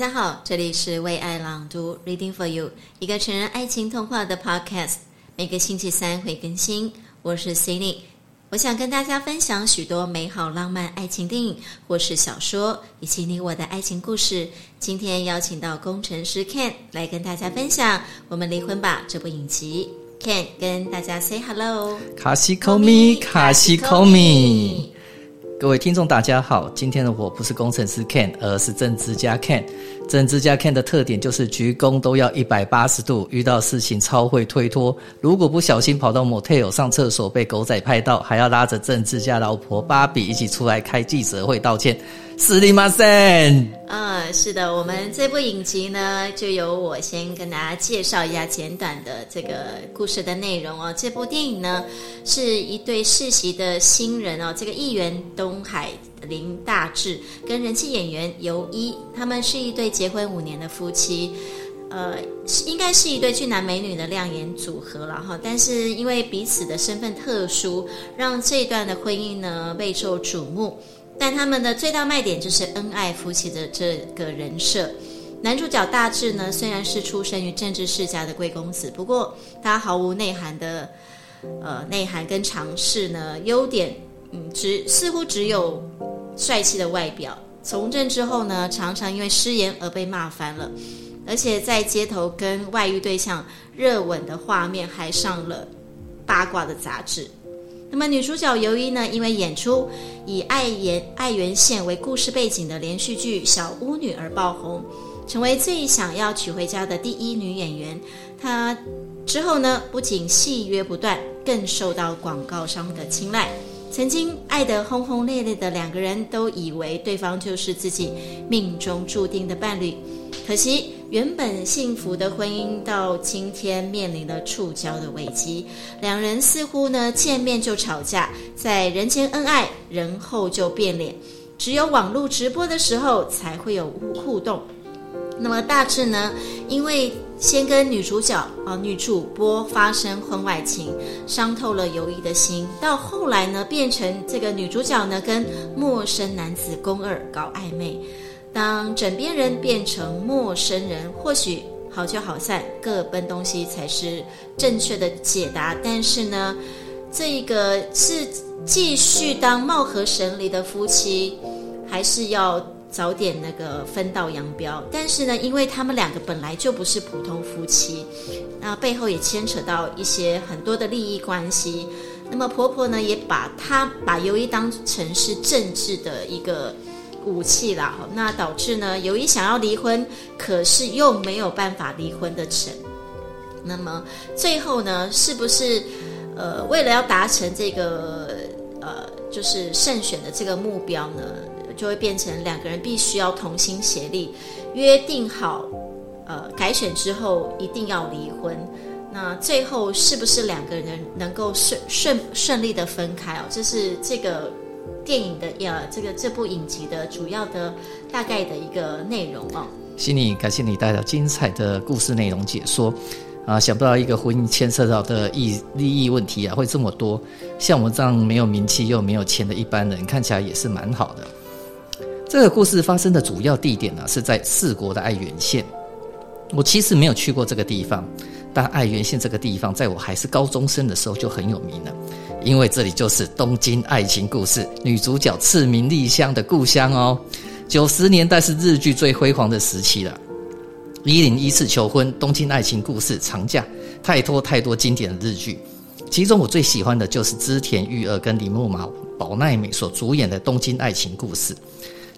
大家好，这里是为爱朗读 （Reading for You），一个成人爱情童话的 Podcast，每个星期三会更新。我是 Cindy，我想跟大家分享许多美好浪漫爱情电影或是小说，以及你我的爱情故事。今天邀请到工程师 Ken 来跟大家分享《我们离婚吧》这部影集。Ken 跟大家 say hello，卡西 call 米，卡西 call 米。各位听众，大家好。今天的我不是工程师 Ken，而是政治家 Ken。政治家 Ken 的特点就是鞠躬都要一百八十度，遇到事情超会推脱。如果不小心跑到 motel 上厕所被狗仔拍到，还要拉着政治家老婆芭比一起出来开记者会道歉。斯里马森，啊，是的，我们这部影集呢，就由我先跟大家介绍一下简短的这个故事的内容哦。这部电影呢，是一对世袭的新人哦，这个议员东海林大志跟人气演员尤一，他们是一对结婚五年的夫妻，呃，应该是一对俊男美女的亮眼组合了哈。但是因为彼此的身份特殊，让这段的婚姻呢备受瞩目。但他们的最大卖点就是恩爱夫妻的这个人设。男主角大志呢，虽然是出生于政治世家的贵公子，不过他毫无内涵的，呃，内涵跟常识呢，优点，嗯，只似乎只有帅气的外表。从政之后呢，常常因为失言而被骂翻了，而且在街头跟外遇对象热吻的画面还上了八卦的杂志。那么女主角尤一呢，因为演出以爱媛爱媛县为故事背景的连续剧《小巫女》而爆红，成为最想要娶回家的第一女演员。她之后呢，不仅戏约不断，更受到广告商的青睐。曾经爱得轰轰烈烈的两个人都以为对方就是自己命中注定的伴侣。可惜，原本幸福的婚姻到今天面临了触礁的危机。两人似乎呢见面就吵架，在人前恩爱，人后就变脸。只有网络直播的时候才会有互动。那么大致呢，因为先跟女主角啊女主播发生婚外情，伤透了尤一的心。到后来呢，变成这个女主角呢跟陌生男子宫二搞暧昧。当枕边人变成陌生人，或许好聚好散，各奔东西才是正确的解答。但是呢，这个是继续当貌合神离的夫妻，还是要早点那个分道扬镳？但是呢，因为他们两个本来就不是普通夫妻，那背后也牵扯到一些很多的利益关系。那么婆婆呢，也把她把尤一当成是政治的一个。武器啦，那导致呢，尤一想要离婚，可是又没有办法离婚的成。那么最后呢，是不是呃，为了要达成这个呃，就是胜选的这个目标呢，就会变成两个人必须要同心协力，约定好，呃，改选之后一定要离婚。那最后是不是两个人能够顺顺顺利的分开哦？这是这个。电影的呀，这个这部影集的主要的大概的一个内容哦。心里感谢你带来精彩的故事内容解说啊！想不到一个婚姻牵涉到的益利益问题啊，会这么多。像我这样没有名气又没有钱的一般人，看起来也是蛮好的。这个故事发生的主要地点呢，是在四国的爱媛县。我其实没有去过这个地方，但爱媛县这个地方，在我还是高中生的时候就很有名了。因为这里就是东京爱情故事女主角赤名莉香的故乡哦。九十年代是日剧最辉煌的时期了。一零一次求婚、东京爱情故事、长假，太多太多经典的日剧。其中我最喜欢的就是织田裕二跟铃木马宝奈美所主演的《东京爱情故事》。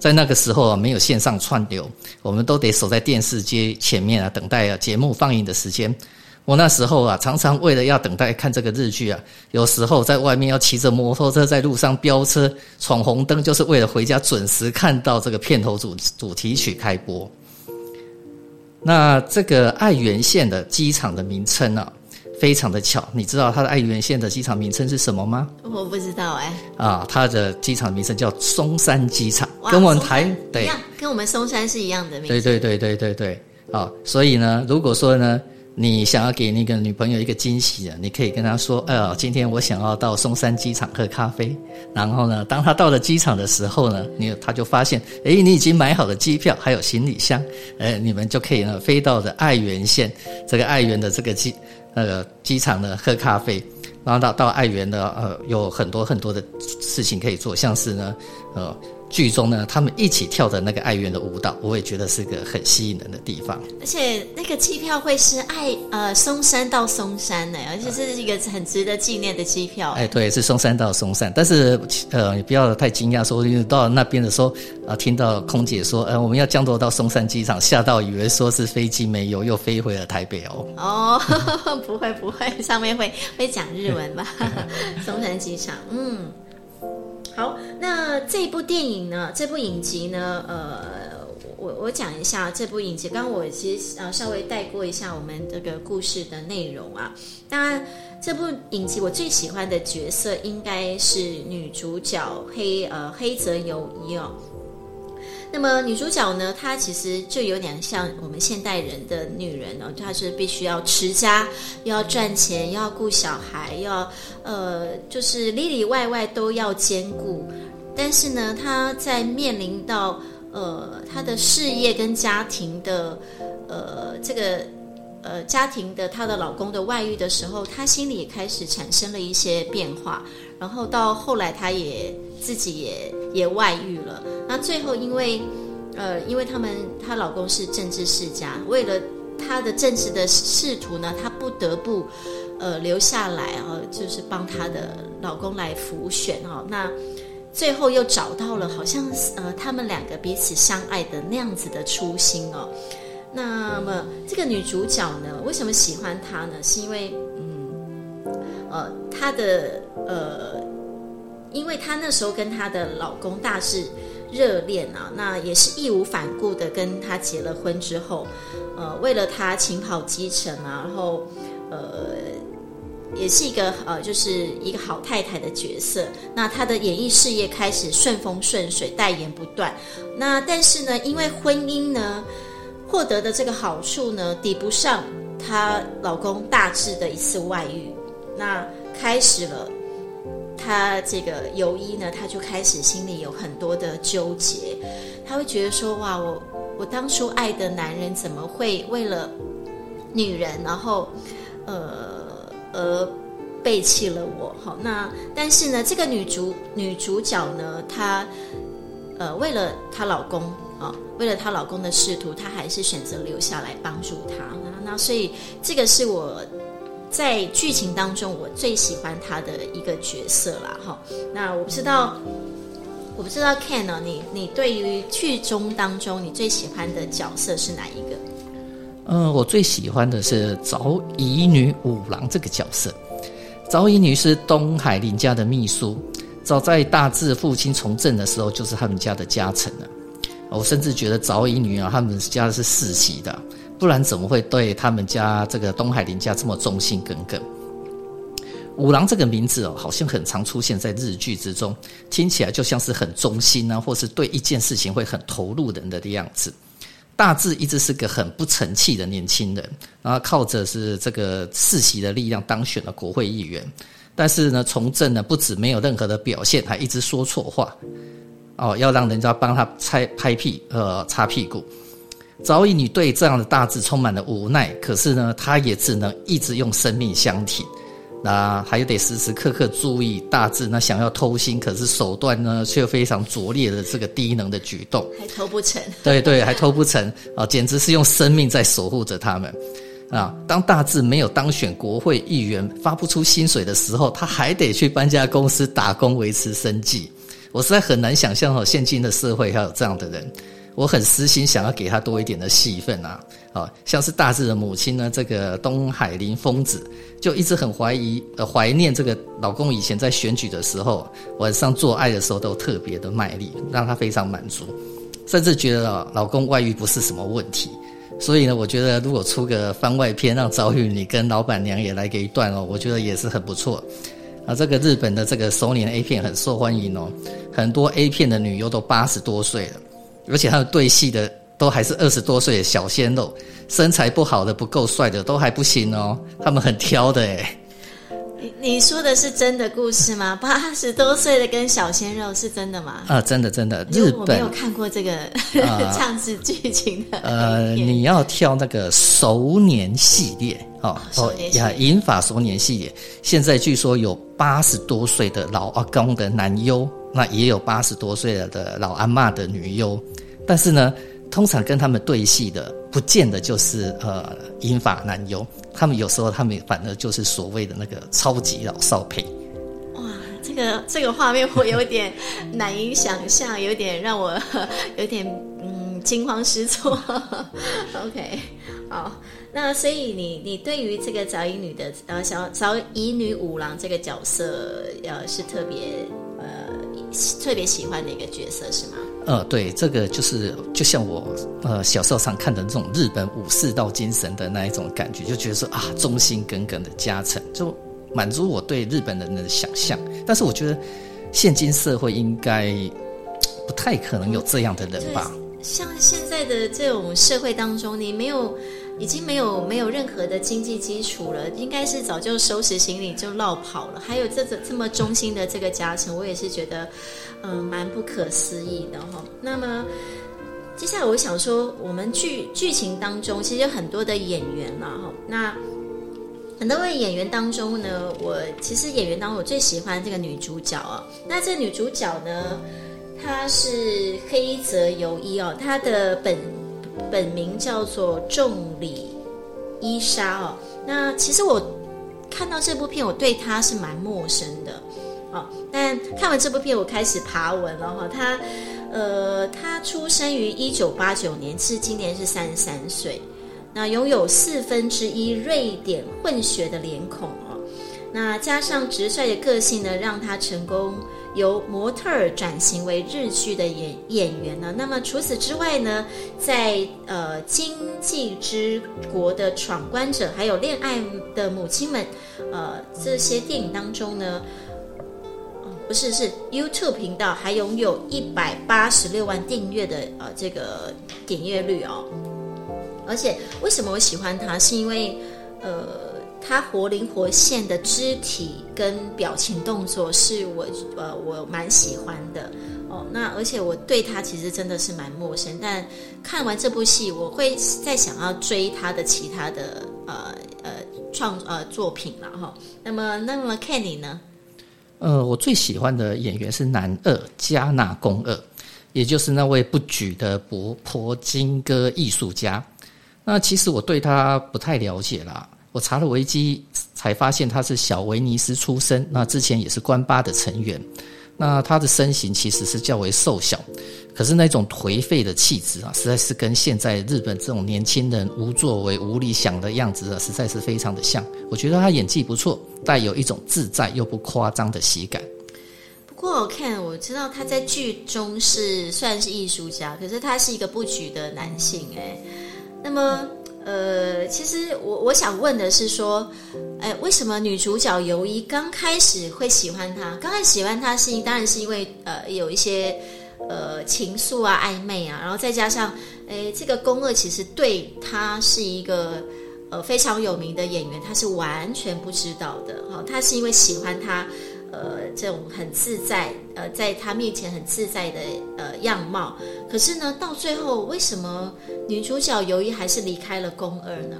在那个时候啊，没有线上串流，我们都得守在电视机前面啊，等待啊节目放映的时间。我那时候啊，常常为了要等待看这个日剧啊，有时候在外面要骑着摩托车在路上飙车闯红灯，就是为了回家准时看到这个片头主主题曲开播。那这个爱媛县的机场的名称啊，非常的巧，你知道它的爱媛县的机场名称是什么吗？我不知道哎、欸。啊，它的机场名称叫松山机场，跟我们台对，跟我们松山是一样的名字。对对对对对对。啊，所以呢，如果说呢。你想要给那个女朋友一个惊喜啊，你可以跟她说：“呃，今天我想要到松山机场喝咖啡。”然后呢，当她到了机场的时候呢，你她就发现，哎，你已经买好了机票，还有行李箱，呃，你们就可以呢飞到的爱媛县这个爱媛的这个机那个机场呢喝咖啡。然后到到爱媛呢，呃，有很多很多的事情可以做，像是呢，呃。剧中呢，他们一起跳的那个爱媛的舞蹈，我也觉得是个很吸引人的地方。而且那个机票会是爱呃松山到松山呢，而且这是一个很值得纪念的机票。哎，对，是松山到松山，但是呃，你不要太惊讶，说因为到那边的时候啊、呃，听到空姐说，呃，我们要降落到松山机场，吓到以为说是飞机没油，又飞回了台北哦。哦，不会不会，上面会会讲日文吧？松山机场，嗯。好，那这部电影呢？这部影集呢？呃，我我讲一下这部影集。刚刚我其实呃稍微带过一下我们这个故事的内容啊。当然，这部影集我最喜欢的角色应该是女主角黑呃黑泽由衣哦。那么女主角呢，她其实就有点像我们现代人的女人哦，她是必须要持家，又要赚钱，又要顾小孩，要呃，就是里里外外都要兼顾。但是呢，她在面临到呃她的事业跟家庭的呃这个呃家庭的她的老公的外遇的时候，她心里也开始产生了一些变化。然后到后来，她也自己也也外遇了。那最后，因为呃，因为他们她老公是政治世家，为了她的政治的仕途呢，她不得不呃留下来啊，就是帮她的老公来辅选哦。那最后又找到了，好像呃他们两个彼此相爱的那样子的初心哦。那么这个女主角呢，为什么喜欢她呢？是因为嗯呃她的。呃，因为她那时候跟她的老公大致热恋啊，那也是义无反顾的跟他结了婚之后，呃，为了他勤跑基层啊，然后呃，也是一个呃，就是一个好太太的角色。那她的演艺事业开始顺风顺水，代言不断。那但是呢，因为婚姻呢，获得的这个好处呢，抵不上她老公大致的一次外遇，那开始了。他这个由衣呢，他就开始心里有很多的纠结，他会觉得说：哇，我我当初爱的男人怎么会为了女人，然后呃而背弃了我？好，那但是呢，这个女主女主角呢，她呃为了她老公啊，为了她老公的仕途，她还是选择留下来帮助他。那所以这个是我。在剧情当中，我最喜欢他的一个角色啦，哈。那我不知道，我不知道 Ken 呢，你你对于剧中当中你最喜欢的角色是哪一个？嗯、我最喜欢的是早乙女五郎这个角色。早乙女是东海林家的秘书，早在大志父亲从政的时候，就是他们家的家臣了。我甚至觉得早乙女啊，他们家是世袭的。不然怎么会对他们家这个东海林家这么忠心耿耿？五郎这个名字哦，好像很常出现在日剧之中，听起来就像是很忠心啊，或是对一件事情会很投入的人的样子。大致一直是个很不成器的年轻人，然后靠着是这个世袭的力量当选了国会议员，但是呢，从政呢不止没有任何的表现，还一直说错话，哦，要让人家帮他拍拍屁呃擦屁股。早乙女对这样的大志充满了无奈，可是呢，她也只能一直用生命相挺。那还得时时刻刻注意大志那想要偷腥，可是手段呢却非常拙劣的这个低能的举动，还偷不成。对对，还偷不成啊！简直是用生命在守护着他们啊！当大志没有当选国会议员，发不出薪水的时候，他还得去搬家公司打工维持生计。我实在很难想象哦，现今的社会还有这样的人。我很私心想要给他多一点的戏份啊，啊，像是大志的母亲呢，这个东海林丰子就一直很怀疑呃怀念这个老公以前在选举的时候晚上做爱的时候都特别的卖力，让他非常满足，甚至觉得老公外遇不是什么问题。所以呢，我觉得如果出个番外篇，让早乙女跟老板娘也来给一段哦，我觉得也是很不错。啊，这个日本的这个熟年 A 片很受欢迎哦，很多 A 片的女优都八十多岁了。而且他们对戏的都还是二十多岁的小鲜肉，身材不好的、不够帅的都还不行哦，他们很挑的诶。你说的是真的故事吗？八十多岁的跟小鲜肉是真的吗？啊，真的真的。日本我没有看过这个 唱词剧情的。呃，你要挑那个熟年系列哦哦呀，银发熟年系列。现在据说有八十多岁的老阿公的男优，那也有八十多岁了的老阿妈的女优。但是呢，通常跟他们对戏的，不见得就是呃英法男优。他们有时候，他们反而就是所谓的那个超级老少配。哇，这个这个画面我有点难以想象，有点让我有点嗯惊慌失措。OK，好，那所以你你对于这个早乙女的呃小早乙女五郎这个角色，呃是特别呃特别喜欢的一个角色是吗？呃，对，这个就是就像我呃小时候常看的那种日本武士道精神的那一种感觉，就觉得说啊忠心耿耿的加成，就满足我对日本人的想象。但是我觉得现今社会应该不太可能有这样的人吧？像现在的这种社会当中，你没有。已经没有没有任何的经济基础了，应该是早就收拾行李就落跑了。还有这这这么忠心的这个家臣，我也是觉得，嗯、蛮不可思议的哈。那么接下来我想说，我们剧剧情当中其实有很多的演员了哈。那很多位演员当中呢，我其实演员当中我最喜欢这个女主角啊。那这女主角呢，她是黑泽由衣哦，她的本。本名叫做重里伊沙哦，那其实我看到这部片，我对他是蛮陌生的哦。但看完这部片，我开始爬文了哈。他呃，他出生于一九八九年，是今年是三十三岁，那拥有四分之一瑞典混血的脸孔哦，那加上直率的个性呢，让他成功。由模特儿转型为日剧的演演员呢？那么除此之外呢，在呃《经济之国的闯关者》还有《恋爱的母亲们》呃这些电影当中呢，哦不是是 YouTube 频道还拥有一百八十六万订阅的呃这个点阅率哦，而且为什么我喜欢他？是因为呃。他活灵活现的肢体跟表情动作是我呃我蛮喜欢的哦。那而且我对他其实真的是蛮陌生，但看完这部戏，我会再想要追他的其他的呃呃创呃作品了哈。那么那么 Kenny 呢？呃，我最喜欢的演员是男二加纳恭二，也就是那位不举的婆婆金歌艺术家。那其实我对他不太了解啦。我查了维基，才发现他是小威尼斯出身。那之前也是关八的成员。那他的身形其实是较为瘦小，可是那种颓废的气质啊，实在是跟现在日本这种年轻人无作为、无理想的样子啊，实在是非常的像。我觉得他演技不错，带有一种自在又不夸张的喜感。不过我看我知道他在剧中是算是艺术家，可是他是一个不举的男性诶。那么。呃，其实我我想问的是说，哎，为什么女主角由衣刚开始会喜欢他？刚开始喜欢他是因当然是因为呃有一些呃情愫啊、暧昧啊，然后再加上哎这个宫二其实对他是一个呃非常有名的演员，他是完全不知道的哈、哦，他是因为喜欢他。呃，这种很自在，呃，在他面前很自在的呃样貌，可是呢，到最后为什么女主角尤一还是离开了宫二呢？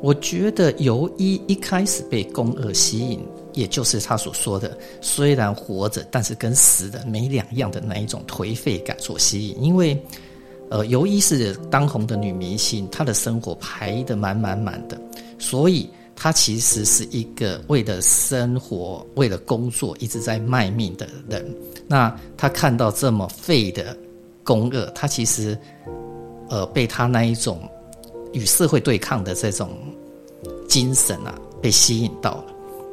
我觉得尤一一开始被宫二吸引，也就是他所说的，虽然活着，但是跟死的没两样的那一种颓废感所吸引。因为，呃，尤一是当红的女明星，她的生活排得满满满的，所以。他其实是一个为了生活、为了工作一直在卖命的人。那他看到这么废的恭二，他其实呃被他那一种与社会对抗的这种精神啊，被吸引到了。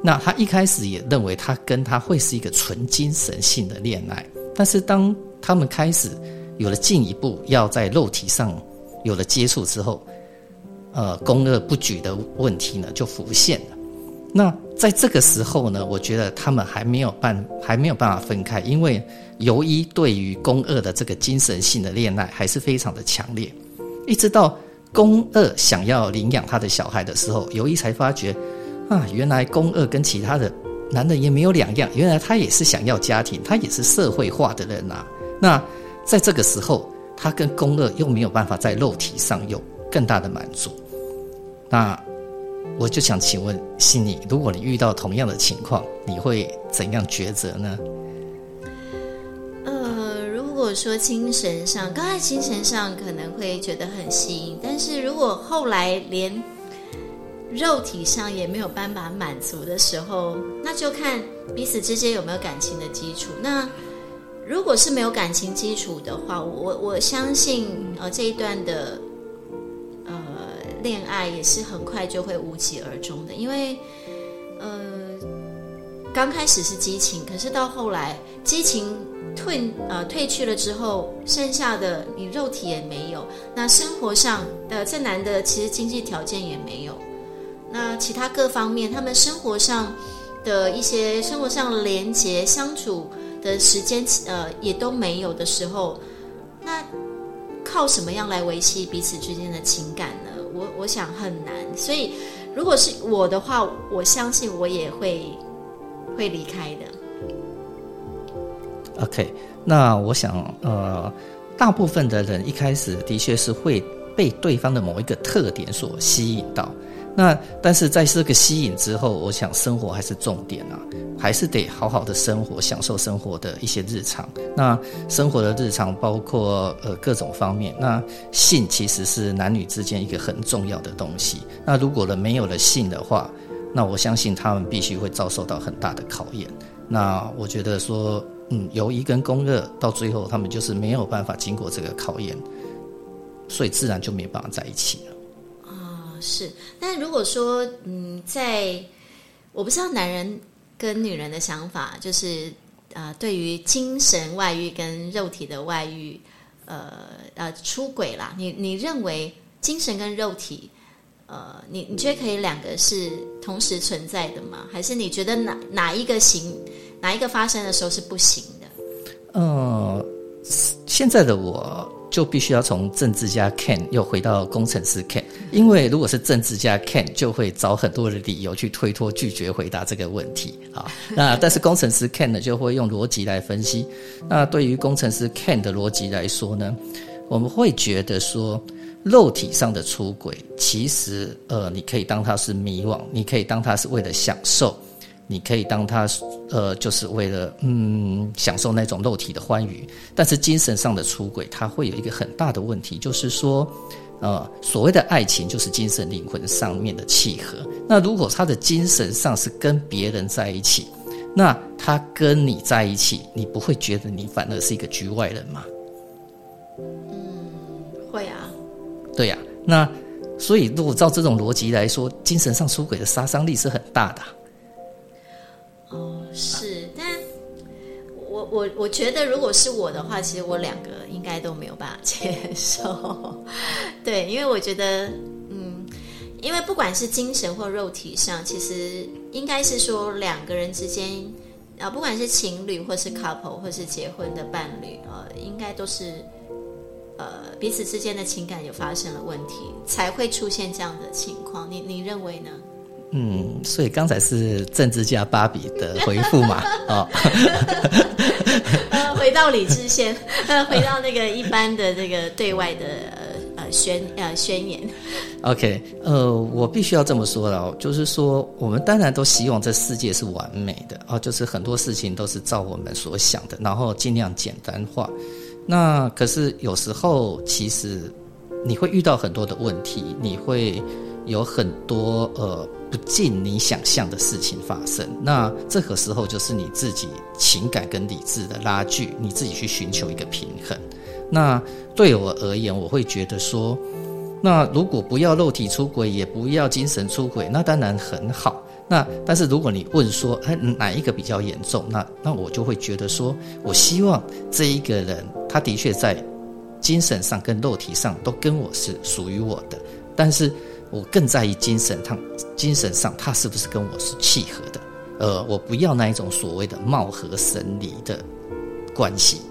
那他一开始也认为他跟他会是一个纯精神性的恋爱，但是当他们开始有了进一步要在肉体上有了接触之后，呃，恭二不举的问题呢就浮现了。那在这个时候呢，我觉得他们还没有办还没有办法分开，因为尤一对于宫二的这个精神性的恋爱还是非常的强烈，一直到宫二想要领养他的小孩的时候，尤一才发觉啊，原来宫二跟其他的男人也没有两样，原来他也是想要家庭，他也是社会化的人啊。那在这个时候，他跟宫二又没有办法在肉体上有更大的满足，那。我就想请问心里，如果你遇到同样的情况，你会怎样抉择呢？呃，如果说精神上，刚才精神上可能会觉得很吸引，但是如果后来连肉体上也没有办法满足的时候，那就看彼此之间有没有感情的基础。那如果是没有感情基础的话，我我相信呃这一段的。恋爱也是很快就会无疾而终的，因为，呃，刚开始是激情，可是到后来激情退呃退去了之后，剩下的你肉体也没有，那生活上的这男的其实经济条件也没有，那其他各方面他们生活上的一些生活上连接相处的时间呃也都没有的时候，那靠什么样来维系彼此之间的情感？我我想很难，所以如果是我的话，我相信我也会会离开的。OK，那我想，呃，大部分的人一开始的确是会被对方的某一个特点所吸引到。那但是在这个吸引之后，我想生活还是重点啊，还是得好好的生活，享受生活的一些日常。那生活的日常包括呃各种方面。那性其实是男女之间一个很重要的东西。那如果呢没有了性的话，那我相信他们必须会遭受到很大的考验。那我觉得说，嗯，由一跟宫二到最后他们就是没有办法经过这个考验，所以自然就没办法在一起了。是，但如果说，嗯，在我不知道男人跟女人的想法，就是呃，对于精神外遇跟肉体的外遇，呃呃，出轨啦，你你认为精神跟肉体，呃，你你觉得可以两个是同时存在的吗？还是你觉得哪哪一个行，哪一个发生的时候是不行的？呃，现在的我。就必须要从政治家 Ken 又回到工程师 Ken，因为如果是政治家 Ken，就会找很多的理由去推脱、拒绝回答这个问题啊。那但是工程师 Ken 呢，就会用逻辑来分析。那对于工程师 Ken 的逻辑来说呢，我们会觉得说，肉体上的出轨，其实呃，你可以当它是迷惘，你可以当它是为了享受。你可以当它，呃，就是为了嗯享受那种肉体的欢愉，但是精神上的出轨，它会有一个很大的问题，就是说，呃，所谓的爱情就是精神灵魂上面的契合。那如果他的精神上是跟别人在一起，那他跟你在一起，你不会觉得你反而是一个局外人吗？嗯，会啊。对呀，那所以如果照这种逻辑来说，精神上出轨的杀伤力是很大的。哦，是，但我我我觉得，如果是我的话，其实我两个应该都没有办法接受。对，因为我觉得，嗯，因为不管是精神或肉体上，其实应该是说两个人之间，啊，不管是情侣或是 couple 或是结婚的伴侣，呃，应该都是呃彼此之间的情感有发生了问题，才会出现这样的情况。你你认为呢？嗯，所以刚才是政治家芭比的回复嘛？哦，回到理智线，回到那个一般的这个对外的呃宣呃宣言。OK，呃，我必须要这么说了，就是说，我们当然都希望这世界是完美的哦，就是很多事情都是照我们所想的，然后尽量简单化。那可是有时候，其实你会遇到很多的问题，你会有很多呃。不尽你想象的事情发生，那这个时候就是你自己情感跟理智的拉锯，你自己去寻求一个平衡。那对我而言，我会觉得说，那如果不要肉体出轨，也不要精神出轨，那当然很好。那但是如果你问说，哎，哪一个比较严重？那那我就会觉得说，我希望这一个人，他的确在精神上跟肉体上都跟我是属于我的，但是。我更在意精神上，精神上他是不是跟我是契合的。呃，我不要那一种所谓的貌合神离的关系。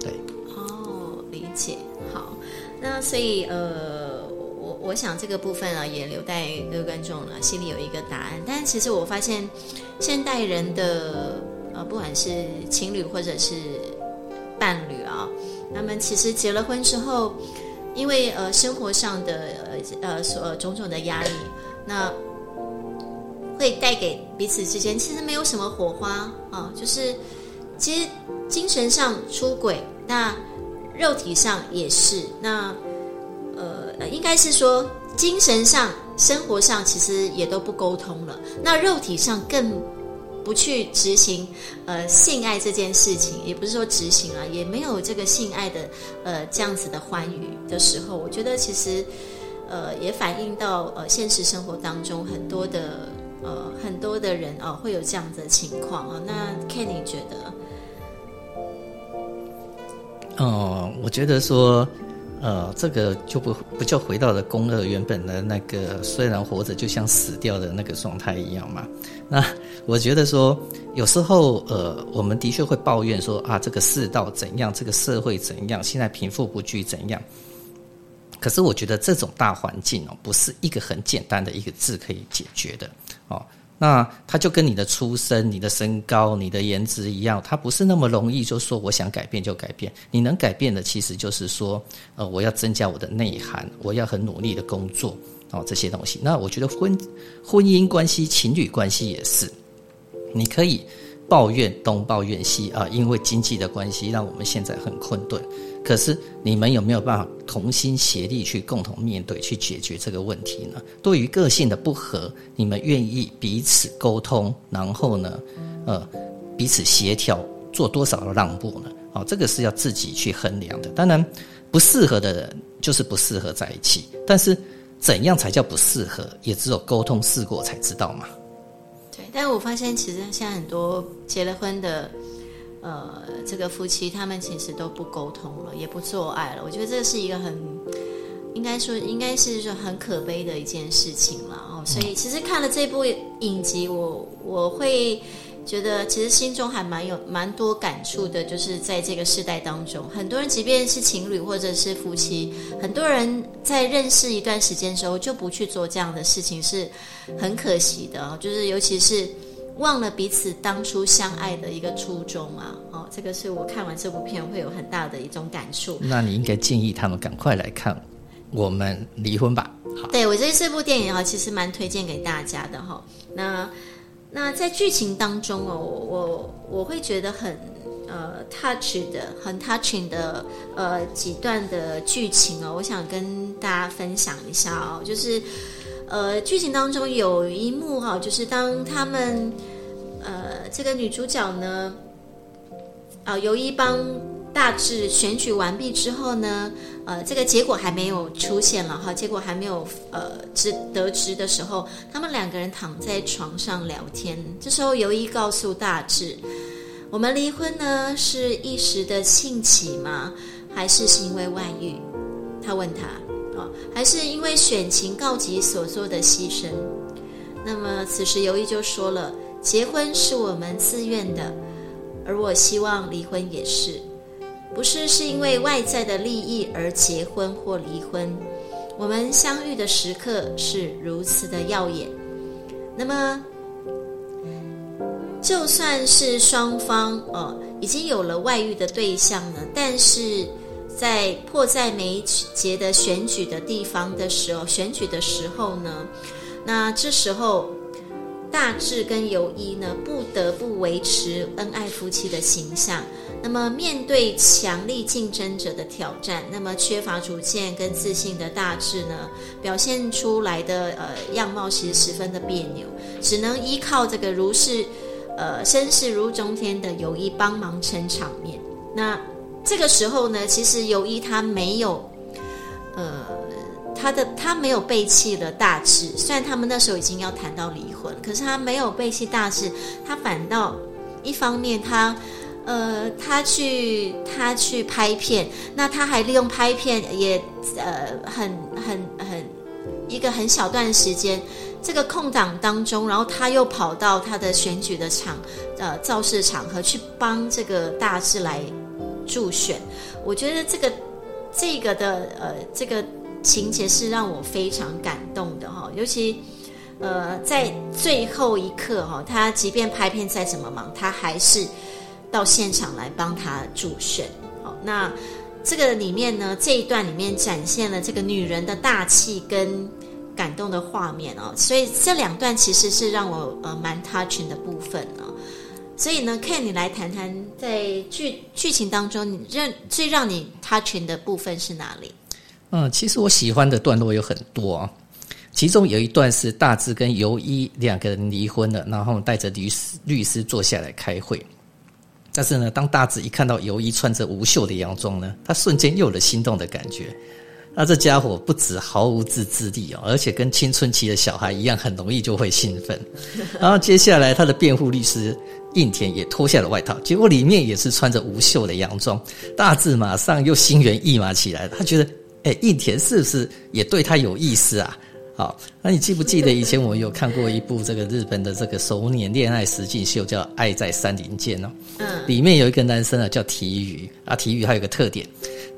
对，哦，理解。好，那所以呃，我我想这个部分啊，也留待各位观众了，心里有一个答案。但其实我发现，现代人的呃，不管是情侣或者是伴侣啊，他们其实结了婚之后，因为呃生活上的呃呃所种种的压力，那。会带给彼此之间其实没有什么火花啊，就是其实精神上出轨，那肉体上也是，那呃应该是说精神上、生活上其实也都不沟通了，那肉体上更不去执行呃性爱这件事情，也不是说执行啊，也没有这个性爱的呃这样子的欢愉的时候，我觉得其实呃也反映到呃现实生活当中很多的。呃，很多的人哦会有这样的情况啊、那 Ken 你觉得？哦，我觉得说，呃，这个就不不就回到了公二原本的那个，虽然活着就像死掉的那个状态一样嘛。那我觉得说，有时候呃，我们的确会抱怨说啊，这个世道怎样，这个社会怎样，现在贫富不均怎样。可是我觉得这种大环境哦，不是一个很简单的一个字可以解决的。哦，那它就跟你的出身、你的身高、你的颜值一样，它不是那么容易，就说我想改变就改变。你能改变的，其实就是说，呃，我要增加我的内涵，我要很努力的工作，哦，这些东西。那我觉得婚婚姻关系、情侣关系也是，你可以抱怨东抱怨西啊，因为经济的关系，让我们现在很困顿。可是你们有没有办法同心协力去共同面对、去解决这个问题呢？对于个性的不合，你们愿意彼此沟通，然后呢，呃，彼此协调，做多少的让步呢？哦，这个是要自己去衡量的。当然，不适合的人就是不适合在一起，但是怎样才叫不适合，也只有沟通试过才知道嘛。对，但是我发现其实现在很多结了婚的。呃，这个夫妻他们其实都不沟通了，也不做爱了。我觉得这是一个很，应该说应该是说很可悲的一件事情了哦。所以其实看了这部影集，我我会觉得其实心中还蛮有蛮多感触的，就是在这个世代当中，很多人即便是情侣或者是夫妻，很多人在认识一段时间之后就不去做这样的事情，是很可惜的哦。就是尤其是。忘了彼此当初相爱的一个初衷啊！哦，这个是我看完这部片会有很大的一种感触。那你应该建议他们赶快来看《我们离婚吧》好。对，我觉得这部电影啊，其实蛮推荐给大家的哈。那那在剧情当中哦，我我我会觉得很呃 touch 的，很 touching 的呃几段的剧情哦，我想跟大家分享一下哦，就是。呃，剧情当中有一幕哈，就是当他们呃这个女主角呢，啊、呃、由一帮大志选举完毕之后呢，呃这个结果还没有出现了哈，结果还没有呃知得知的时候，他们两个人躺在床上聊天，这时候由一告诉大志，我们离婚呢是一时的兴起吗？还是是因为外遇？他问他。还是因为选情告急所做的牺牲。那么此时尤一就说了：“结婚是我们自愿的，而我希望离婚也是，不是是因为外在的利益而结婚或离婚。我们相遇的时刻是如此的耀眼。那么，就算是双方哦已经有了外遇的对象呢，但是。”在迫在眉睫的选举的地方的时候，选举的时候呢，那这时候大志跟尤一呢不得不维持恩爱夫妻的形象。那么面对强力竞争者的挑战，那么缺乏主见跟自信的大志呢，表现出来的呃样貌其实十分的别扭，只能依靠这个如是呃身势如中天的尤一帮忙撑场面。那。这个时候呢，其实由于他没有，呃，他的他没有背弃了大志。虽然他们那时候已经要谈到离婚，可是他没有背弃大志，他反倒一方面他，呃，他去他去拍片，那他还利用拍片也呃很很很一个很小段时间，这个空档当中，然后他又跑到他的选举的场，呃，造势场合去帮这个大志来助选。我觉得这个这个的呃这个情节是让我非常感动的哈，尤其呃在最后一刻哈，他即便拍片再怎么忙，他还是到现场来帮他助选。好，那。这个里面呢，这一段里面展现了这个女人的大气跟感动的画面哦，所以这两段其实是让我呃蛮 touching 的部分哦。所以呢，Ken，你来谈谈在剧剧情当中，你认最让你 touching 的部分是哪里？嗯，其实我喜欢的段落有很多啊，其中有一段是大志跟尤一两个人离婚了，然后带着律师律师坐下来开会。但是呢，当大志一看到尤一穿着无袖的洋装呢，他瞬间又有了心动的感觉。那这家伙不止毫无自制力哦，而且跟青春期的小孩一样，很容易就会兴奋。然后接下来，他的辩护律师应田也脱下了外套，结果里面也是穿着无袖的洋装。大志马上又心猿意马起来，他觉得，哎，应田是不是也对他有意思啊？好，那你记不记得以前我们有看过一部这个日本的这个熟年恋爱实境秀，叫《爱在山林间》哦。嗯，里面有一个男生啊叫提鱼啊，提鱼还有个特点，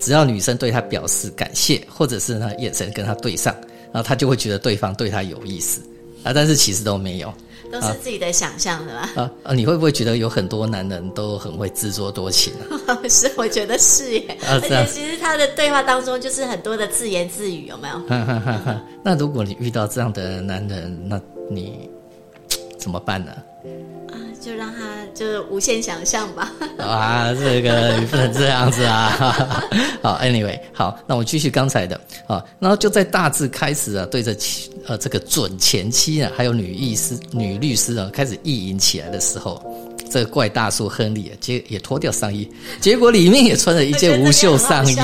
只要女生对他表示感谢，或者是呢眼神跟他对上，然后他就会觉得对方对他有意思啊，但是其实都没有。都是自己的想象，的吧？啊啊！你会不会觉得有很多男人都很会自作多情啊？是，我觉得是耶。啊、而且其实他的对话当中就是很多的自言自语，有没有？哈哈哈哈，那如果你遇到这样的男人，那你 怎么办呢？就让他就是无限想象吧。啊，这个你不能这样子啊！好，Anyway，好，那我继续刚才的啊，然后就在大致开始啊，对着呃这个准前妻啊，还有女律师、女律师啊，开始意淫起来的时候。这个怪大叔亨利啊，结也脱掉上衣，结果里面也穿了一件无袖上衣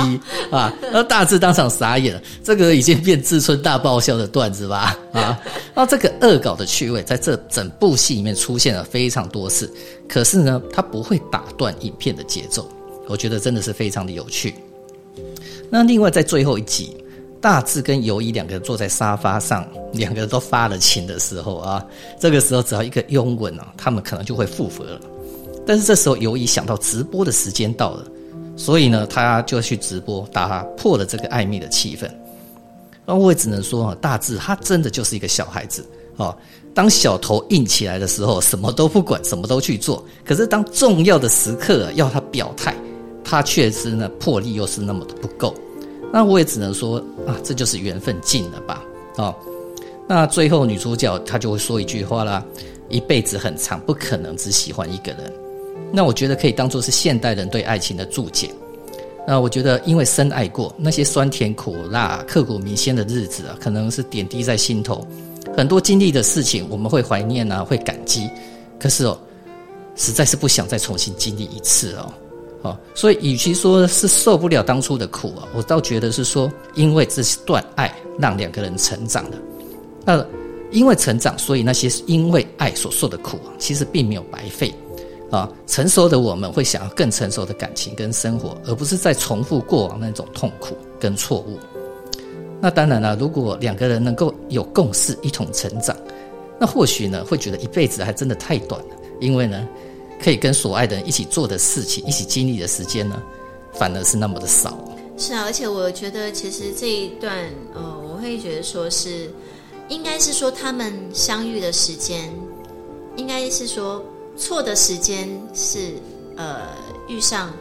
啊！那大志当场傻眼了，这个已经变志村大爆笑的段子吧？啊！那这个恶搞的趣味在这整部戏里面出现了非常多次，可是呢，它不会打断影片的节奏，我觉得真的是非常的有趣。那另外在最后一集。大志跟尤一两个人坐在沙发上，两个人都发了情的时候啊，这个时候只要一个拥吻啊，他们可能就会复合了。但是这时候尤一想到直播的时间到了，所以呢，他就去直播，打破了这个暧昧的气氛。那我也只能说啊，大志他真的就是一个小孩子啊。当小头硬起来的时候，什么都不管，什么都去做。可是当重要的时刻要他表态，他确实呢魄力又是那么的不够。那我也只能说啊，这就是缘分尽了吧，哦，那最后女主角她就会说一句话啦：一辈子很长，不可能只喜欢一个人。那我觉得可以当做是现代人对爱情的注解。那我觉得，因为深爱过那些酸甜苦辣、刻骨铭心的日子啊，可能是点滴在心头。很多经历的事情，我们会怀念啊，会感激。可是哦，实在是不想再重新经历一次哦。哦，所以与其说是受不了当初的苦啊，我倒觉得是说，因为这段爱让两个人成长了。那因为成长，所以那些因为爱所受的苦啊，其实并没有白费。啊，成熟的我们会想要更成熟的感情跟生活，而不是再重复过往那种痛苦跟错误。那当然了，如果两个人能够有共识，一同成长，那或许呢，会觉得一辈子还真的太短了，因为呢。可以跟所爱的人一起做的事情，一起经历的时间呢，反而是那么的少。是啊，而且我觉得其实这一段，呃，我会觉得说是，应该是说他们相遇的时间，应该是说错的时间是呃遇上，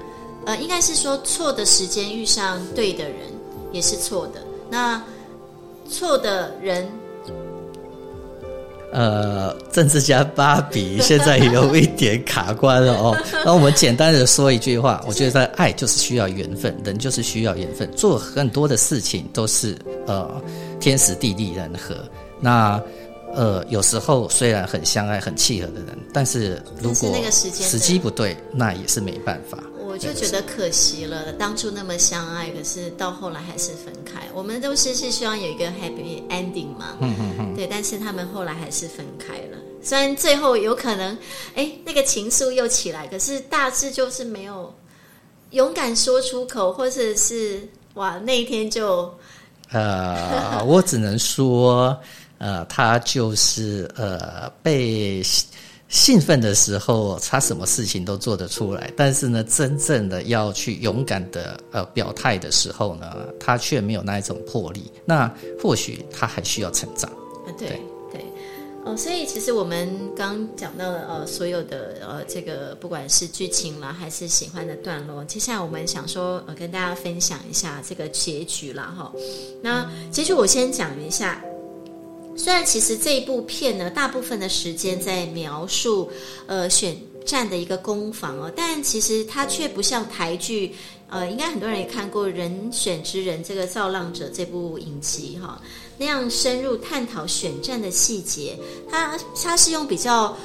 呃，应该是说错的时间遇上对的人也是错的。那错的人。呃，政治家芭比现在有一点卡关了哦。那我们简单的说一句话，我觉得爱就是需要缘分，人就是需要缘分，做很多的事情都是呃天时地利人和。那呃有时候虽然很相爱、很契合的人，但是如果那个时间时机不对，那也是没办法。我就觉得可惜了，当初那么相爱，可是到后来还是分开。我们都是是希望有一个 happy ending 嘛，嗯嗯嗯，对。但是他们后来还是分开了，虽然最后有可能，哎，那个情愫又起来，可是大致就是没有勇敢说出口，或者是哇，那一天就呃，我只能说，呃，他就是呃被。兴奋的时候，他什么事情都做得出来。但是呢，真正的要去勇敢的呃表态的时候呢，他却没有那一种魄力。那或许他还需要成长。对对，哦，所以其实我们刚讲到了呃所有的呃这个不管是剧情啦，还是喜欢的段落，接下来我们想说呃跟大家分享一下这个结局啦哈。那结局我先讲一下。虽然其实这一部片呢，大部分的时间在描述呃选战的一个攻防哦，但其实它却不像台剧，呃，应该很多人也看过《人选之人》这个造浪者这部影集哈，那样深入探讨选战的细节，它它是用比较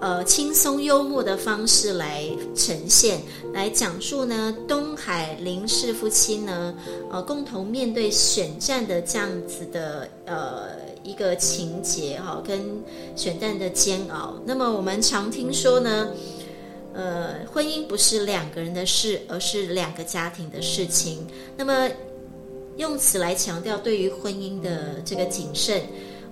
呃轻松幽默的方式来呈现，来讲述呢东海林氏夫妻呢呃共同面对选战的这样子的呃。一个情节哈，跟选战的煎熬。那么我们常听说呢，呃，婚姻不是两个人的事，而是两个家庭的事情。那么用此来强调对于婚姻的这个谨慎，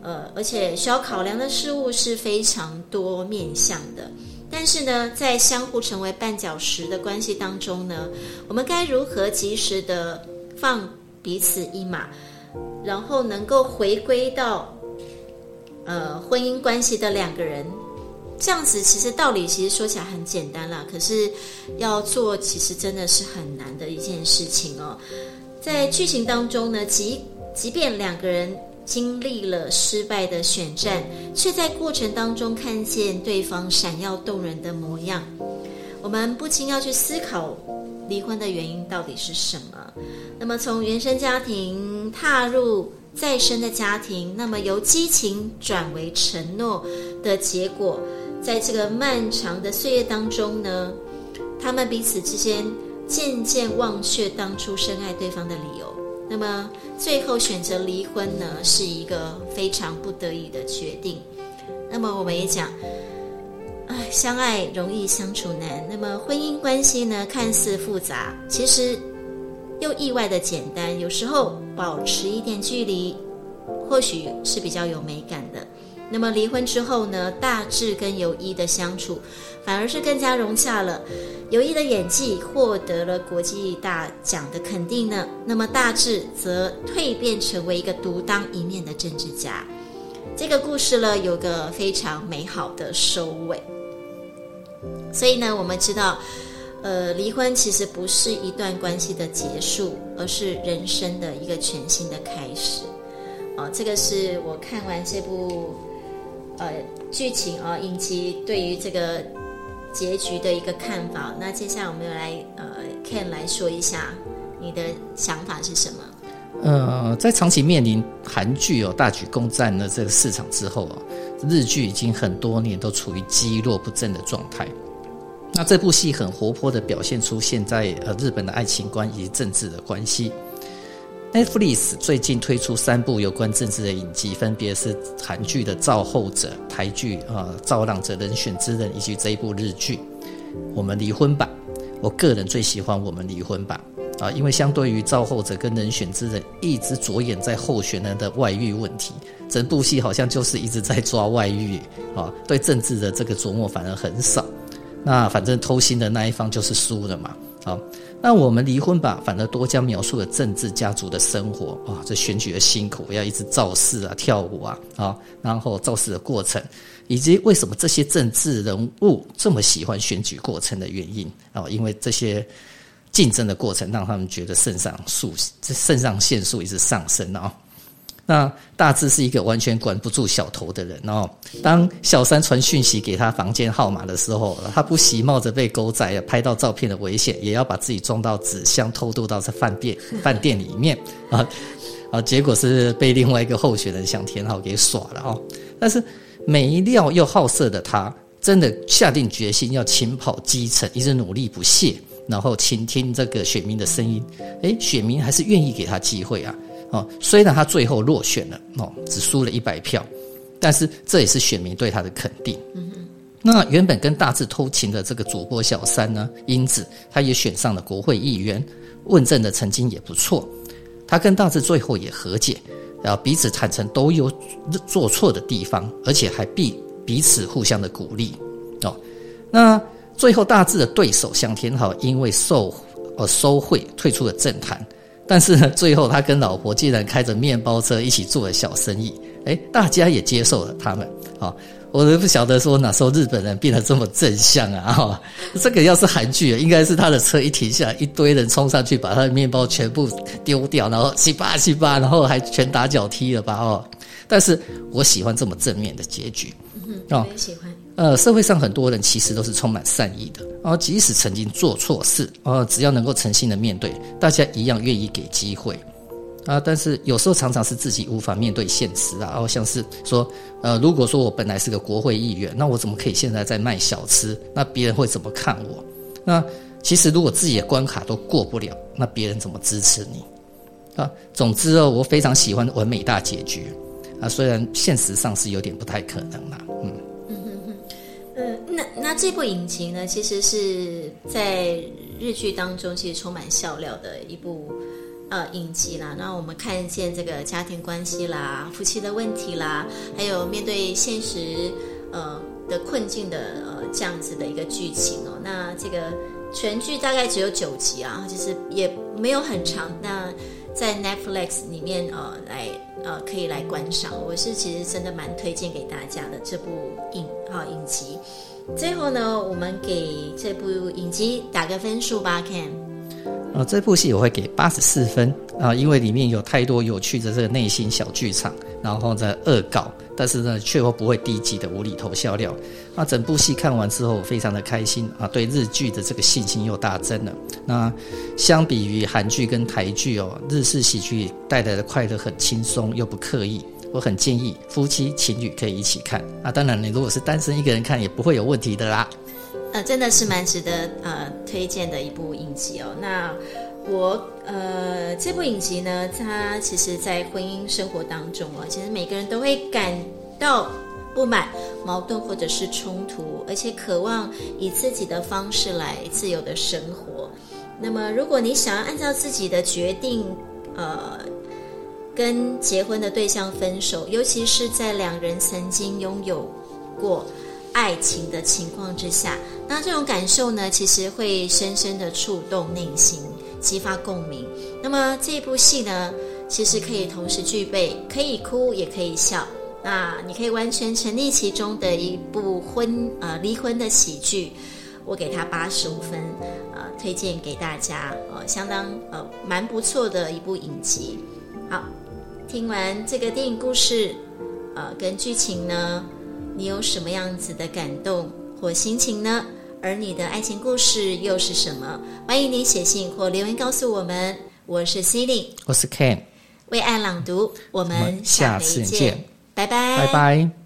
呃，而且需要考量的事物是非常多面向的。但是呢，在相互成为绊脚石的关系当中呢，我们该如何及时的放彼此一马？然后能够回归到，呃，婚姻关系的两个人，这样子其实道理其实说起来很简单啦，可是要做其实真的是很难的一件事情哦。在剧情当中呢，即即便两个人经历了失败的选战，却在过程当中看见对方闪耀动人的模样，我们不禁要去思考。离婚的原因到底是什么？那么从原生家庭踏入再生的家庭，那么由激情转为承诺的结果，在这个漫长的岁月当中呢，他们彼此之间渐渐忘却当初深爱对方的理由，那么最后选择离婚呢，是一个非常不得已的决定。那么我们也讲。唉，相爱容易相处难。那么婚姻关系呢，看似复杂，其实又意外的简单。有时候保持一点距离，或许是比较有美感的。那么离婚之后呢，大致跟尤一的相处，反而是更加融洽了。尤一的演技获得了国际大奖的肯定呢。那么大志则蜕变成为一个独当一面的政治家。这个故事呢，有个非常美好的收尾。所以呢，我们知道，呃，离婚其实不是一段关系的结束，而是人生的一个全新的开始。哦，这个是我看完这部呃剧情啊，影集对于这个结局的一个看法。那接下来我们来呃，Ken 来说一下你的想法是什么？呃，在长期面临韩剧哦大举攻占了这个市场之后啊，日剧已经很多年都处于积弱不振的状态。那这部戏很活泼的表现出现在呃日本的爱情观以及政治的关系。Netflix 最近推出三部有关政治的影集，分别是韩剧的《造后者》、台剧啊《造浪者人选之人》以及这一部日剧《我们离婚吧》。我个人最喜欢《我们离婚吧》啊，因为相对于《造后者》跟《人选之人》一直着眼在候选人的外遇问题，整部戏好像就是一直在抓外遇啊，对政治的这个琢磨反而很少。那反正偷腥的那一方就是输了嘛，好，那我们离婚吧，反而多加描述了政治家族的生活。啊，这选举的辛苦，要一直造势啊、跳舞啊，啊，然后造势的过程，以及为什么这些政治人物这么喜欢选举过程的原因？啊，因为这些竞争的过程让他们觉得肾上素、这肾上腺素一直上升啊。那大志是一个完全管不住小头的人哦。当小三传讯息给他房间号码的时候，他不惜冒着被狗仔拍到照片的危险，也要把自己装到纸箱偷渡到这饭店 饭店里面啊 啊！结果是被另外一个候选人向天浩给耍了哦。但是没料又好色的他，真的下定决心要勤跑基层，一直努力不懈，然后倾听这个选民的声音。诶，选民还是愿意给他机会啊。哦，虽然他最后落选了，哦，只输了一百票，但是这也是选民对他的肯定。嗯。那原本跟大志偷情的这个主播小三呢，英子，他也选上了国会议员，问政的曾经也不错。他跟大志最后也和解，然后彼此坦诚都有做错的地方，而且还必彼此互相的鼓励哦。那最后大志的对手向天豪因为受呃收贿退出了政坛，但是呢，最后他跟老婆竟然开着面包车一起做了小生意，诶，大家也接受了他们啊。哦我都不晓得说哪时候日本人变得这么正向啊！哈，这个要是韩剧，应该是他的车一停下来，一堆人冲上去把他的面包全部丢掉，然后七八七八，然后还拳打脚踢了吧？哦，但是我喜欢这么正面的结局。嗯，我也喜欢。呃，社会上很多人其实都是充满善意的，然后即使曾经做错事，呃，只要能够诚心的面对，大家一样愿意给机会。啊，但是有时候常常是自己无法面对现实啊，然后像是说，呃，如果说我本来是个国会议员，那我怎么可以现在在卖小吃？那别人会怎么看我？那其实如果自己的关卡都过不了，那别人怎么支持你？啊，总之哦，我非常喜欢完美大结局啊，虽然现实上是有点不太可能啦，嗯，那那这部影集呢，其实是在日剧当中其实充满笑料的一部。呃，影集啦，那我们看见这个家庭关系啦、夫妻的问题啦，还有面对现实呃的困境的呃这样子的一个剧情哦。那这个全剧大概只有九集啊，其实也没有很长。那在 Netflix 里面呃来呃可以来观赏，我是其实真的蛮推荐给大家的这部影啊影集。最后呢，我们给这部影集打个分数吧，Ken。呃，这部戏我会给八十四分啊，因为里面有太多有趣的这个内心小剧场，然后再恶搞，但是呢，却又不会低级的无厘头笑料。那整部戏看完之后，非常的开心啊，对日剧的这个信心又大增了。那相比于韩剧跟台剧哦，日式喜剧带来的快乐很轻松又不刻意，我很建议夫妻情侣可以一起看啊。当然，你如果是单身一个人看，也不会有问题的啦。呃，真的是蛮值得呃推荐的一部影集哦。那我呃这部影集呢，它其实在婚姻生活当中啊，其实每个人都会感到不满、矛盾或者是冲突，而且渴望以自己的方式来自由的生活。那么，如果你想要按照自己的决定，呃，跟结婚的对象分手，尤其是在两人曾经拥有过。爱情的情况之下，那这种感受呢，其实会深深的触动内心，激发共鸣。那么这部戏呢，其实可以同时具备可以哭也可以笑，那你可以完全沉溺其中的一部婚呃离婚的喜剧，我给他八十五分，呃，推荐给大家，呃，相当呃蛮不错的一部影集。好，听完这个电影故事，呃，跟剧情呢。你有什么样子的感动或心情呢？而你的爱情故事又是什么？欢迎你写信或留言告诉我们。我是 Cindy，我是 Ken，为爱朗读，我们下次见，下次见，拜拜，拜拜。